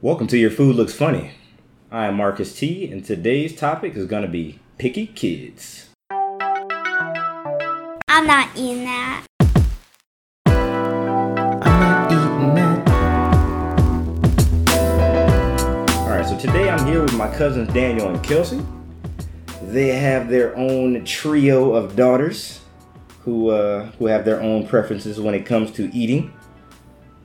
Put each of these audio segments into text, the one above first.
Welcome to Your Food Looks Funny. I am Marcus T, and today's topic is going to be picky kids. I'm not eating that. I'm not eating that. Alright, so today I'm here with my cousins Daniel and Kelsey. They have their own trio of daughters who, uh, who have their own preferences when it comes to eating.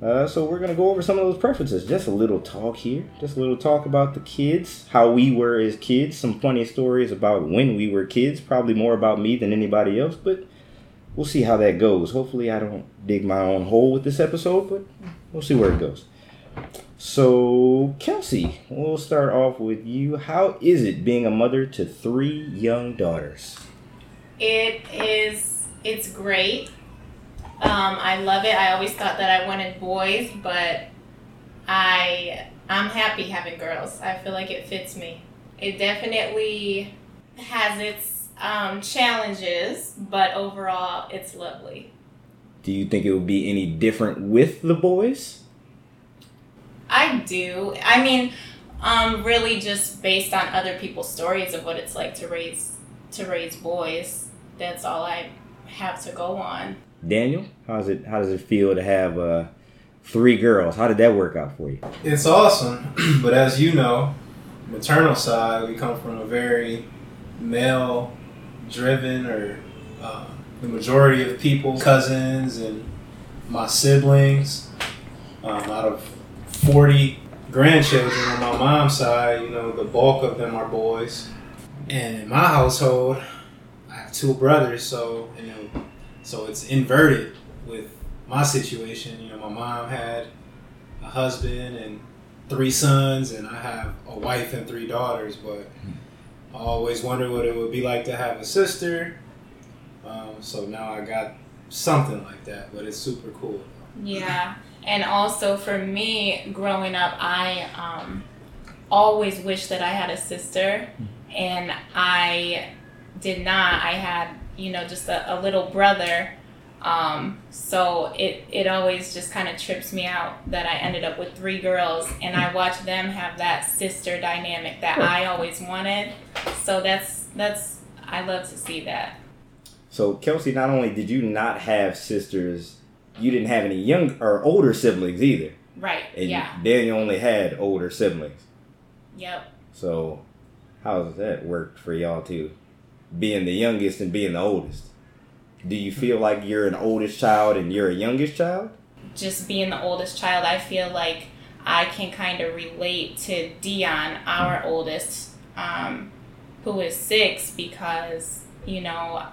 Uh, so we're gonna go over some of those preferences. Just a little talk here. Just a little talk about the kids, how we were as kids. Some funny stories about when we were kids. Probably more about me than anybody else, but we'll see how that goes. Hopefully, I don't dig my own hole with this episode, but we'll see where it goes. So, Kelsey, we'll start off with you. How is it being a mother to three young daughters? It is. It's great. Um, I love it. I always thought that I wanted boys, but I I'm happy having girls. I feel like it fits me. It definitely has its um, challenges, but overall, it's lovely. Do you think it would be any different with the boys? I do. I mean, um, really, just based on other people's stories of what it's like to raise to raise boys. That's all I have to go on. Daniel, how's it? How does it feel to have uh, three girls? How did that work out for you? It's awesome, but as you know, maternal side, we come from a very male-driven, or uh, the majority of people, cousins and my siblings, um, out of forty grandchildren on my mom's side, you know, the bulk of them are boys. And in my household, I have two brothers, so you know, so it's inverted with my situation. You know, my mom had a husband and three sons, and I have a wife and three daughters. But I always wondered what it would be like to have a sister. Um, so now I got something like that, but it's super cool. Yeah. And also for me, growing up, I um, always wished that I had a sister, and I did not. I had, you know, just a, a little brother. Um, so it, it always just kind of trips me out that I ended up with three girls, and I watched them have that sister dynamic that I always wanted. So that's that's I love to see that. So, Kelsey, not only did you not have sisters, you didn't have any young or older siblings either. Right. And yeah. Daniel only had older siblings. Yep. So, how does that work for y'all two? Being the youngest and being the oldest. Do you feel like you're an oldest child and you're a youngest child? just being the oldest child, I feel like I can kind of relate to Dion, our oldest, um, who is six, because you know,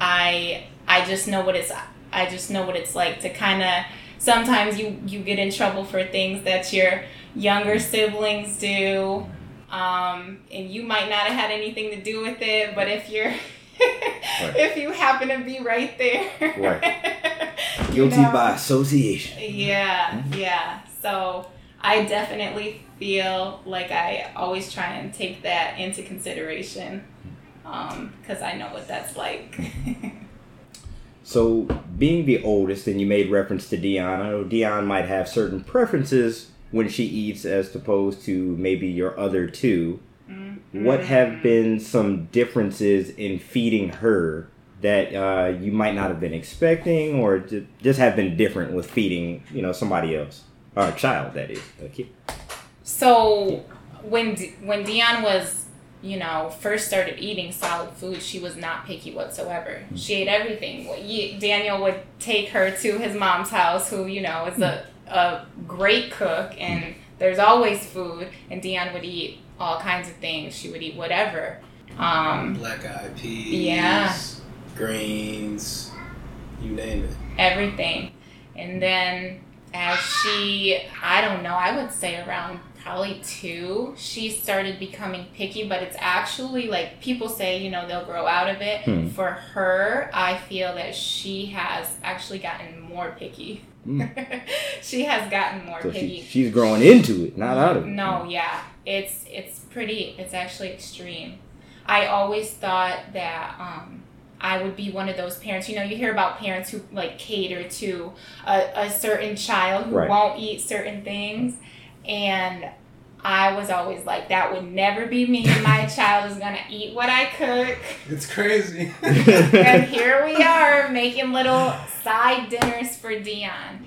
I I just know what it's I just know what it's like to kind of sometimes you you get in trouble for things that your younger siblings do. Um, and you might not have had anything to do with it, but if you're if you happen to be right there, you Guilty know. by association. Yeah, yeah. So I definitely feel like I always try and take that into consideration because I know what that's like. So, being the oldest, and you made reference to Dion, I know Dion might have certain preferences when she eats as opposed to maybe your other 2 What have been some differences in feeding her that uh, you might not have been expecting, or just have been different with feeding, you know, somebody else, or a child that is, a kid? so when D- when Dion was you know first started eating solid food, she was not picky whatsoever. She ate everything. Daniel would take her to his mom's house, who you know is a a great cook, and there's always food. And Dion would eat all kinds of things. She would eat whatever. Um, Black eyed peas, Yeah. greens, you name it. everything. And then as she, I don't know, I would say around probably two, she started becoming picky, but it's actually like people say, you know, they'll grow out of it. Hmm. For her, I feel that she has actually gotten more picky. she has gotten more So picky. she, she's growing into it, not out of it. No, yeah, it's it's pretty. It's actually extreme. I always thought that um, I would be one of those parents. You know, you hear about parents who like cater to a, a certain child who Right. won't eat certain things, And I was always like, that would never be me. My child is gonna eat what I cook. It's crazy. and here we are making little side dinners for Dion.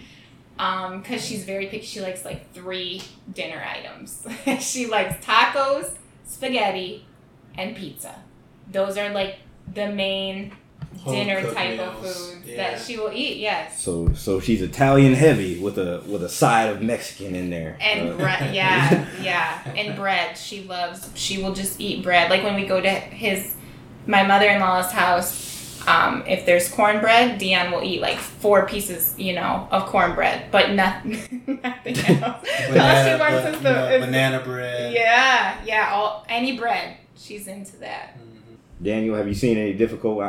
Um, cause she's very picky. She likes like three dinner items. she likes tacos, spaghetti, and pizza. Those are like the main Home dinner cooked type of meals. foods Yeah. that she will eat. Yes. So so she's Italian heavy with a with a side of Mexican in there. And Uh, bread, yeah, yeah, and bread. She loves. She will just eat bread. Like when we go to his, my mother-in-law's house. Um, if there's cornbread, Dion will eat like four pieces, you know, of cornbread, but nothing, nothing else. All she Banana, wants but, is the- is- banana bread. Yeah, yeah, all any bread. She's into that. Mhm. Daniel, have you seen any difficult?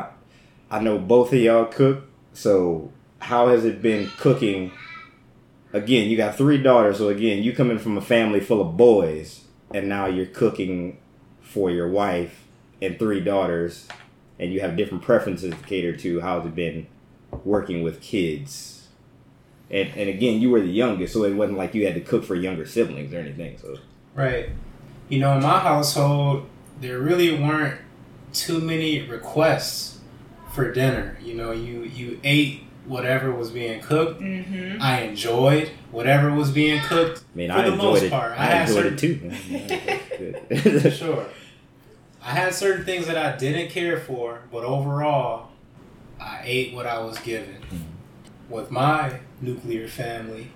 I, know both of y'all cook, so how has it been cooking? Again, you got three daughters, so again, you coming from a family full of boys, and now you're cooking for your wife and three daughters, and you have different preferences to cater to. How's it been working with kids? And and again, you were the youngest, so it wasn't like you had to cook for younger siblings or anything. So Right. You know, in my household, there really weren't too many requests for dinner. You know, you you ate whatever was being cooked. Mm-hmm. I enjoyed whatever was being cooked. I mean, For I the enjoyed most it. part, I I, had enjoyed it too. For sure. I had certain things that I didn't care for, but overall, I ate what I was given. With my nuclear family,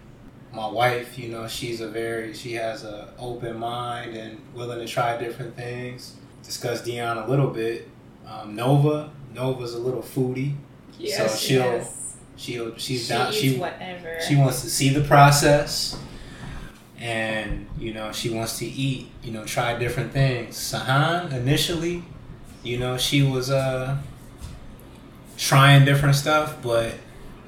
my wife, you know, she's a very she has a open mind and willing to try different things. Discuss Dion a little bit. Um, Nova, Nova's a little foodie. Yes, So she'll- yes. She'll she's She down. She whatever. she wants to see the process and you know she wants to eat you know try different things sahan initially you know she was uh trying different stuff but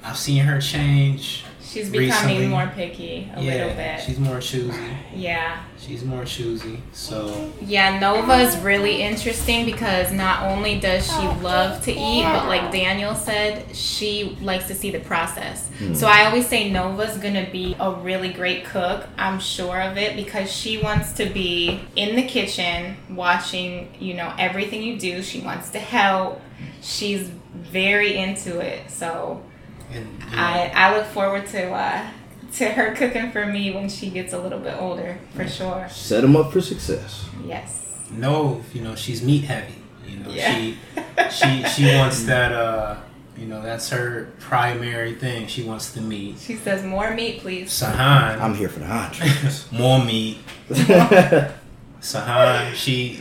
i've seen her change She's becoming recently- more picky a yeah little bit. she's more choosy yeah. she's more choosy so Yeah, Nova is really interesting because not only does she love to eat, but like Daniel said, she likes to see the process. Hmm. So I always say Nova's gonna be a really great cook. I'm sure of it because she wants to be in the kitchen watching, you know, everything you do. She wants to help. She's very into it. So and you know, I, I look forward to uh, to her cooking for me when she gets a little bit older, for sure. Set them up for success. Yes. no you know she's meat heavy you know Yeah. she she she wants that uh you know that's her primary thing she wants the meat She says, "More meat, please." sahan I'm here for the entrees. more meat. Sahan, she,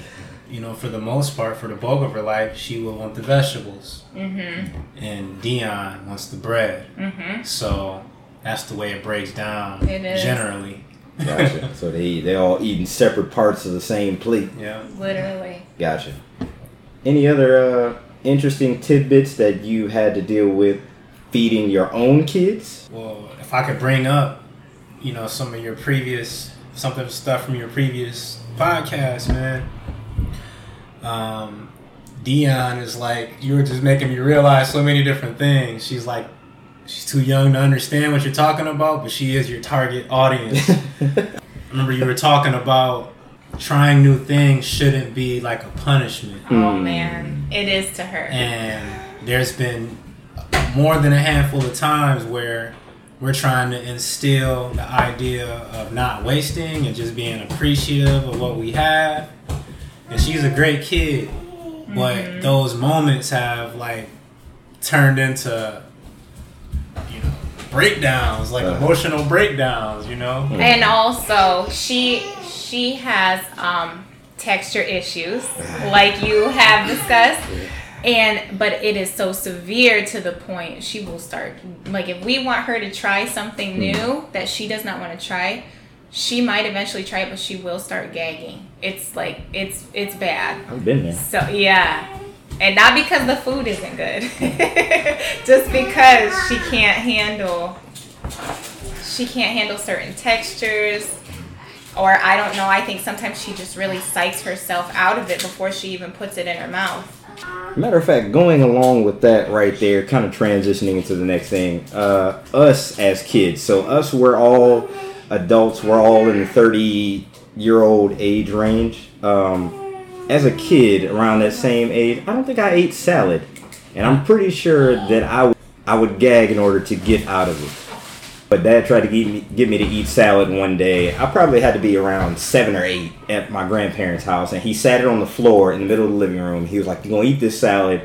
you know, for the most part, for the bulk of her life, she will want the vegetables, Mm-hmm. and Dion wants the bread. Mm-hmm. So that's the way it breaks down It is. generally. Gotcha. So they they all eating separate parts of the same plate. Yeah. Literally. Gotcha. Any other uh, interesting tidbits that you had to deal with feeding your own kids? Well, if I could bring up, you know, some of your previous, something stuff from your previous podcast, man. Um, Dion is like, you were just making me realize so many different things. She's like, she's too young to understand what you're talking about, but she is your target audience. I remember you were talking about trying new things shouldn't be like a punishment. Oh Hmm. man, it is to her. And there's been more than a handful of times where we're trying to instill the idea of not wasting and just being appreciative of what we have. And she's a great kid, but those moments have like turned into you know breakdowns, like Uh. emotional breakdowns, you know. And also, she she has um, texture issues, like you have discussed. And but it is so severe to the point she will start like if we want her to try something new that she does not want to try, she might eventually try it, but she will start gagging. It's like it's it's bad. I've been there. So yeah, and not because the food isn't good, just because she can't handle she can't handle certain textures, or I don't know. I think sometimes she just really psychs herself out of it before she even puts it in her mouth. Matter of fact, going along with that right there, kind of transitioning into the next thing, uh, us as kids. So us, we're all adults were all in the 30 year old age range. Um, as a kid around that same age, I don't think I ate salad, and I'm pretty sure that I I would gag in order to get out of it. But dad tried to get me, get me to eat salad one day. I probably had to be around seven or eight at my grandparents' house, and he sat it on the floor in the middle of the living room. He was like, "You're gonna eat this salad,"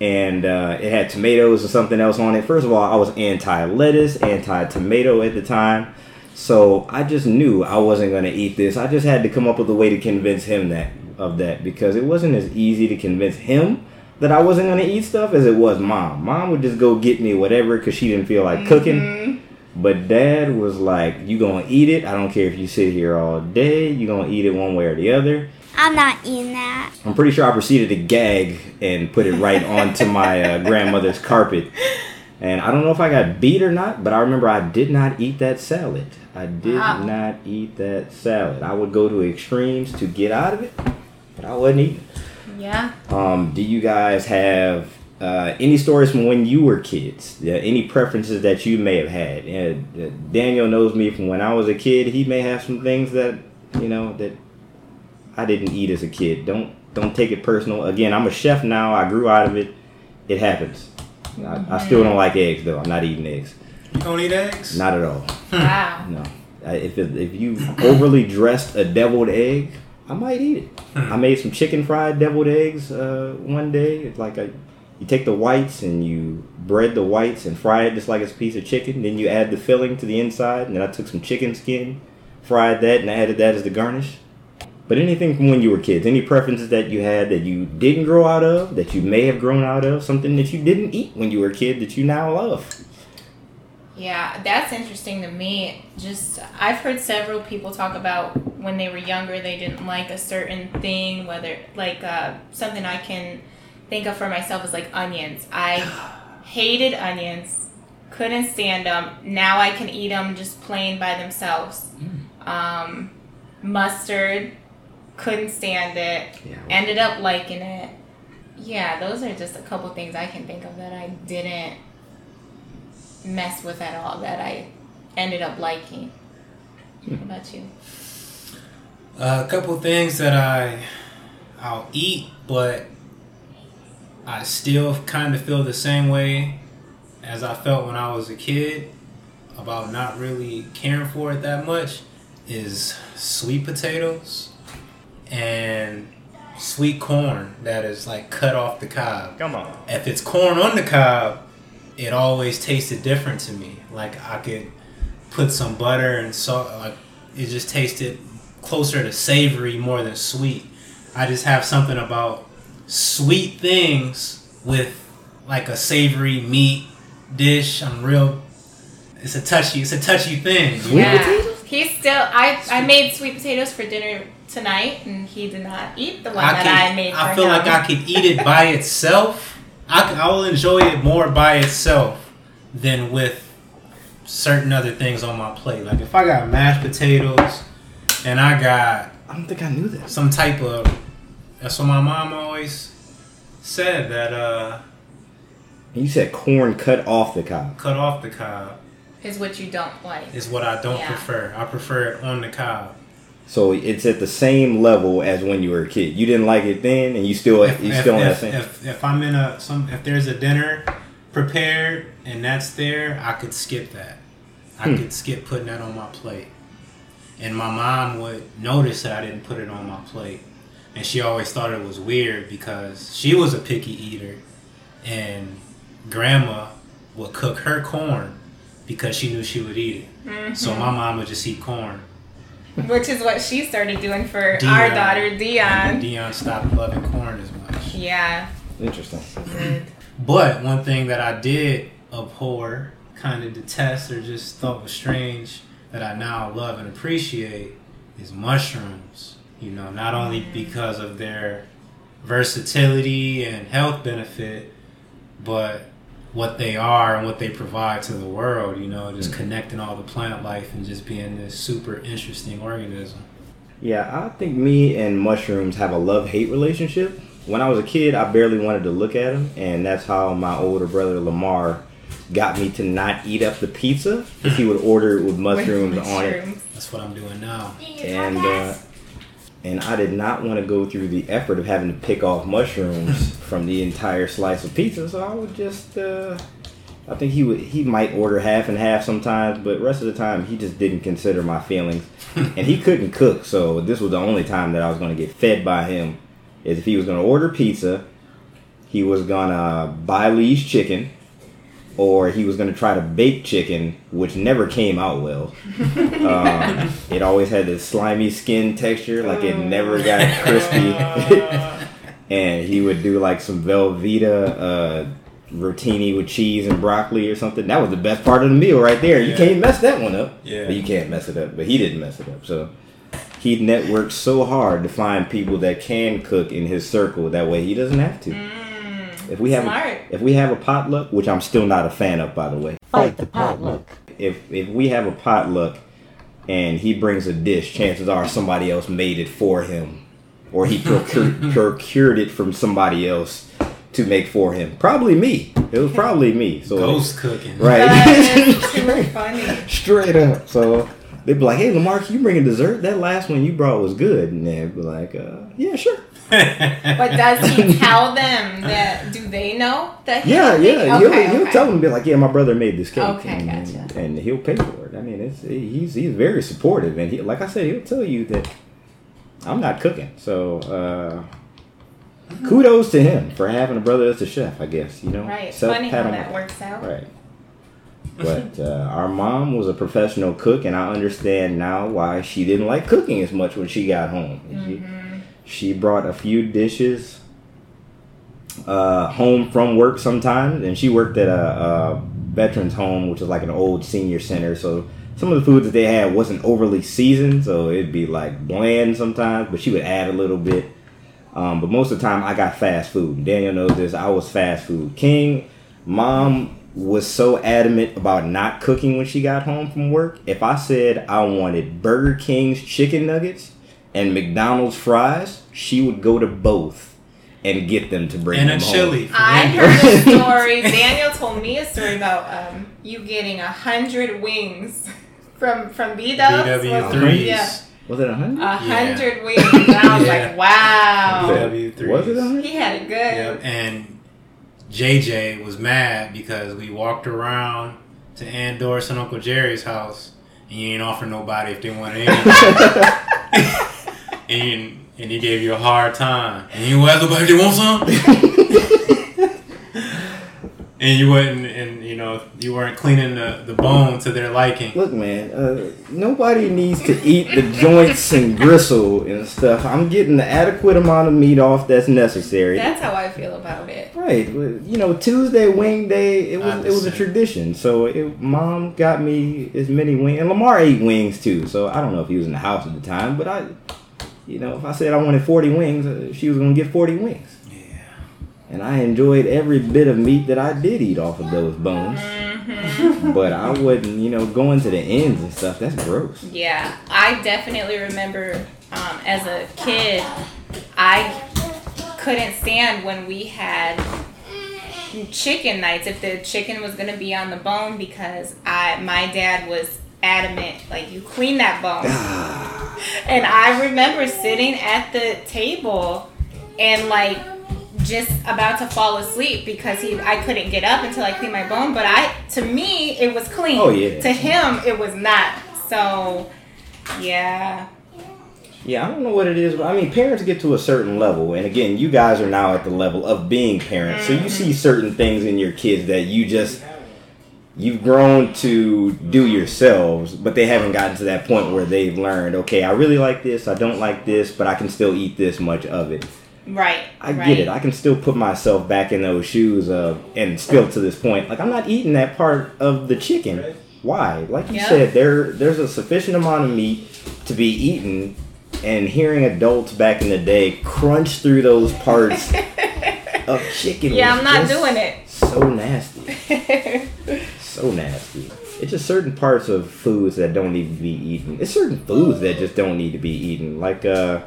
and uh, it had tomatoes or something else on it. First of all, I was anti lettuce, anti tomato at the time, so I just knew I wasn't gonna eat this. I just had to come up with a way to convince him that of that because it wasn't as easy to convince him that I wasn't gonna eat stuff as it was mom. Mom would just go get me whatever because she didn't feel like cooking. But dad was like, "You gonna eat it? I don't care if you sit here all day. You gonna eat it one way or the other." I'm not eating that. I'm pretty sure I proceeded to gag and put it right onto my uh, grandmother's carpet. And I don't know if I got beat or not, but I remember I did not eat that salad. I did Wow. not eat that salad. I would go to extremes to get out of it, but I wasn't eating. Yeah. Um, do you guys have uh, any stories from when you were kids? Yeah, any preferences that you may have had? Yeah, uh, Daniel knows me from when I was a kid. He may have some things that you know that I didn't eat as a kid. Don't don't take it personal. Again, I'm a chef now. I grew out of it. It happens. I, I still don't like eggs though. I'm not eating eggs. You don't eat eggs? Not at all. Wow. No. If it, if you overly dressed a deviled egg, I might eat it. I made some chicken fried deviled eggs uh, one day. It's like a, you take the whites and you bread the whites and fry it just like it's a piece of chicken. Then you add the filling to the inside. And then I took some chicken skin, fried that, and added that as the garnish. But anything from when you were kids, any preferences that you had that you didn't grow out of, that you may have grown out of, something that you didn't eat when you were a kid that you now love. Yeah, that's interesting to me. Just I've heard several people talk about when they were younger they didn't like a certain thing, whether like uh, something I can think of for myself is like onions. I hated onions, couldn't stand them. Now I can eat them just plain by themselves. Um, mustard, couldn't stand it. Yeah. Ended up liking it. Yeah, those are just a couple things I can think of that I didn't mess with at all that I ended up liking. What about you? Uh, a couple things that I I'll eat, but I still kind of feel the same way as I felt when I was a kid about not really caring for it that much is sweet potatoes and sweet corn that is like cut off the cob. Come on. If it's corn on the cob, it always tasted different to me. Like I could put some butter and salt. Like it just tasted closer to savory more than sweet. I just have something about sweet things with like a savory meat dish. I'm real. It's a touchy. It's a touchy thing. Sweet potatoes? He's still. I I made sweet potatoes for dinner tonight, and he did not eat the one I, that could, I made. I feel him. like I could eat it by itself. I I will enjoy it more by itself than with certain other things on my plate. Like if I got mashed potatoes and I got I don't think I knew this. some type of that's what my mom always said that uh You said corn cut off the cob. cut off the cob is what you don't like. is what I don't Yeah. prefer. I prefer it on the cob. So it's at the same level as when you were a kid. You didn't like it then, and you still if, you if, still on that same. if, if I'm in a some if there's a dinner prepared and that's there, I could skip that. I Hmm. could skip putting that on my plate. And my mom would notice that I didn't put it on my plate. And she always thought it was weird because she was a picky eater and grandma would cook her corn because she knew she would eat it. So Mm-hmm. my mom would just eat corn. Which is what she started doing for our daughter Dion. Dion stopped loving corn as much. Yeah. Interesting. But one thing that I did abhor, kind of detest, or just thought was strange that I now love and appreciate is mushrooms. You know, not only because of their versatility and health benefit, but what they are and what they provide to the world. You know, just connecting all the plant life and just being this super interesting organism. Yeah, I think me and mushrooms have a love hate relationship. When I was a kid, I barely wanted to look at them, and that's how my older brother Lamar got me to not eat up the pizza. 'cause he would order it with mushrooms on it, That's what I'm doing now. and uh, and I did not want to go through the effort of having to pick off mushrooms from the entire slice of pizza. So I would just, uh, I think he would he might order half and half sometimes, but rest of the time he just didn't consider my feelings, and he couldn't cook. So this was the only time that I was going to get fed by him. Is if he was going to order pizza, he was gonna buy Lee's chicken. Or he was going to try to bake chicken, which never came out well. Um, it always had this slimy skin texture, like it never got crispy. and he would do like some Velveeta uh, rotini with cheese and broccoli or something. That was the best part of the meal right there. You Yeah. can't mess that one up. Yeah. But you can't mess it up. But he didn't mess it up. So he networked so hard to find people that can cook in his circle. That way he doesn't have to. If we have Smart. a, if we have a potluck, which I'm still not a fan of, by the way. Fight the potluck. If if we have a potluck and he brings a dish, chances are somebody else made it for him, or he procured, procured it from somebody else to make for him. Probably me. It was probably me. So Ghost cooking. right, That is straight up. So they'd be like, "Hey, Lamar, can you bring a dessert? That last one you brought was good." And they'd be like, uh, "Yeah, sure." But does he tell them that? Do they know that? He Yeah, yeah. Okay, he'll, he'll okay. tell them, be like, "Yeah, my brother made this cake." Okay, and, gotcha. and he'll pay for it. I mean, it's he's he's very supportive, and he, like I said, he'll tell you that I'm not cooking. So uh, kudos to him for having a brother that's a chef. I guess you know. Right. Self Funny how that works out. Right. But uh, our mom was a professional cook, and I understand now why she didn't like cooking as much when she got home. Mm-hmm. She, she brought a few dishes uh, home from work sometimes, and she worked at a, a veterans home, which is like an old senior center. So some of the food that they had wasn't overly seasoned, so it'd be like bland sometimes. But she would add a little bit. Um, but most of the time, I got fast food. Daniel knows this. I was fast food king. Mom was so adamant about not cooking when she got home from work. If I said I wanted Burger King's chicken nuggets and McDonald's fries, she would go to both and get them to bring and them a home. chili. for I heard a story. Daniel told me a story about um, you getting a hundred wings from from B Dubs. BW3s. Yeah, Was it a hundred? a hundred wings. And I was Yeah. like, wow. BW3s. Was it a hundred? He had it good. Yep. And JJ was mad because we walked around to Aunt Doris and Uncle Jerry's house and you ain't offer nobody if they want anything. and and he gave you a hard time. And you asked nobody if they want some? and you wasn't and you know, you weren't cleaning the, the bone to their liking. Look, man, uh, nobody needs to eat the joints and gristle and stuff. I'm getting the adequate amount of meat off that's necessary. That's how I feel about it. Right, you know, Tuesday wing day. It was it was a tradition. So it, mom got me as many wings, and Lamar ate wings too. So I don't know if he was in the house at the time, but I, you know, if I said I wanted forty wings, uh, she was gonna get forty wings. Yeah. And I enjoyed every bit of meat that I did eat off of those bones. but I wouldn't, you know, going to the ends and stuff. That's gross. Yeah, I definitely remember um, as a kid, I couldn't stand when we had chicken nights if the chicken was gonna be on the bone because I my dad was adamant like you clean that bone. And I remember sitting at the table and like just about to fall asleep because he I couldn't get up until I cleaned my bone. But I to me it was clean. Oh, yeah. To him it was not. So yeah. Yeah, I don't know what it is, but I mean, parents get to a certain level, and again, you guys are now at the level of being parents, so you mm-hmm. see certain things in your kids that you just you've grown to do yourselves, but they haven't gotten to that point where they've learned, okay, I really like this, I don't like this, but I can still eat this much of it. Right. I right. get it. I can still put myself back in those shoes of, and still to this point, like I'm not eating that part of the chicken. Why? Like you Yeah. said, there there's a sufficient amount of meat to be eaten, and hearing adults back in the day crunch through those parts of chicken. Yeah, was I'm not doing it. So nasty. so nasty. It's just certain parts of foods that don't need to be eaten. It's certain foods that just don't need to be eaten. Like uh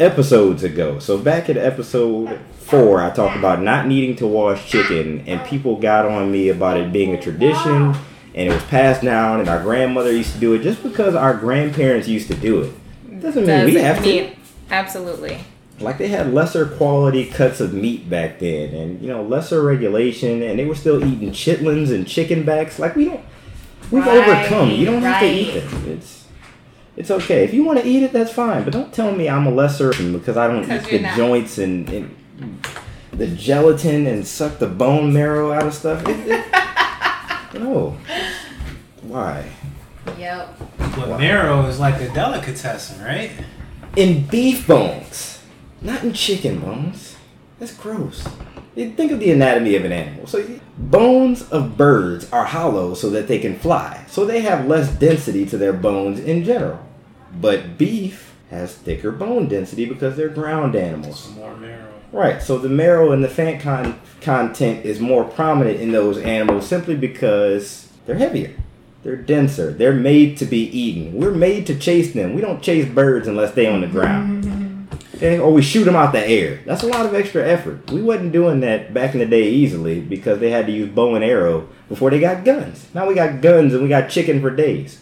episodes ago. So back in episode four, I talked about not needing to wash chicken, and people got on me about it being a tradition, and it was passed down, and our grandmother used to do it just because our grandparents used to do it. Doesn't mean we Doesn't have to. Absolutely. Like they had lesser quality cuts of meat back then, and you know lesser regulation, and they were still eating chitlins and chicken backs. Like we don't, we've Right, overcome. You don't have to eat it. It's it's okay if you want to eat it. That's fine, but don't tell me I'm a lesser because I don't eat the not. joints and, and the gelatin and suck the bone marrow out of stuff. It, it, no, why? Yep. But marrow is like a delicatessen, right? in beef bones, not in chicken bones. That's gross. You Think of the anatomy of an animal. So bones of birds are hollow so that they can fly. So they have less density to their bones in general. But beef has thicker bone density because they're ground animals. Some more marrow. Right. So the marrow and the fat con- content is more prominent in those animals simply because they're heavier. They're denser. They're made to be eaten. We're made to chase them. We don't chase birds unless they're on the ground. Mm-hmm. Or we shoot them out the air. That's a lot of extra effort. We wasn't doing that back in the day easily because they had to use bow and arrow before they got guns. Now we got guns and we got chicken for days.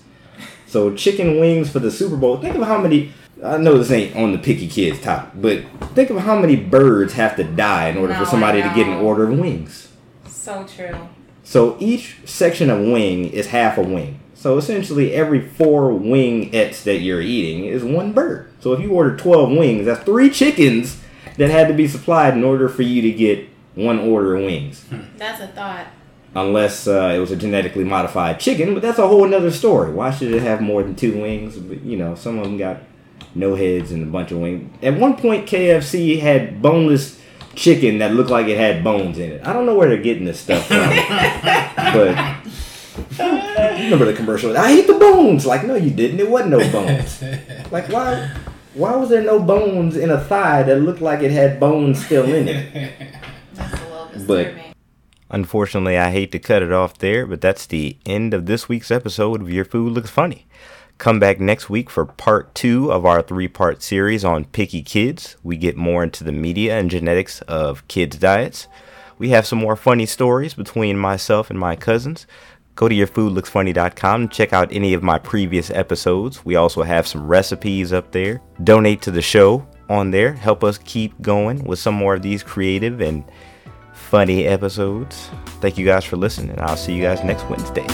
So chicken wings for the Super Bowl. Think of how many. I know this ain't on the picky kids top, but think of how many birds have to die in order No, for somebody to get an order of wings. So true. So each section of wing is half a wing. So essentially, every four wingettes that you're eating is one bird. So if you order 12 wings, that's three chickens that had to be supplied in order for you to get one order of wings. That's a thought. Unless uh, it was a genetically modified chicken, but that's a whole another story. Why should it have more than two wings? But, you know, some of them got no heads and a bunch of wings. At one point, KFC had boneless chicken that looked like it had bones in it. I don't know where they're getting this stuff from, but you remember the commercial? I hate the bones. Like, no, you didn't. It wasn't no bones. Like, why? Why was there no bones in a thigh that looked like it had bones still in it? That's a little But- Unfortunately, I hate to cut it off there, but that's the end of this week's episode of Your Food Looks Funny. Come back next week for part two of our three part series on picky kids. We get more into the media and genetics of kids' diets. We have some more funny stories between myself and my cousins. Go to yourfoodlooksfunny.com check out any of my previous episodes. We also have some recipes up there. Donate to the show on there. Help us keep going with some more of these creative and funny episodes. Thank you guys for listening. I'll see you guys next Wednesday.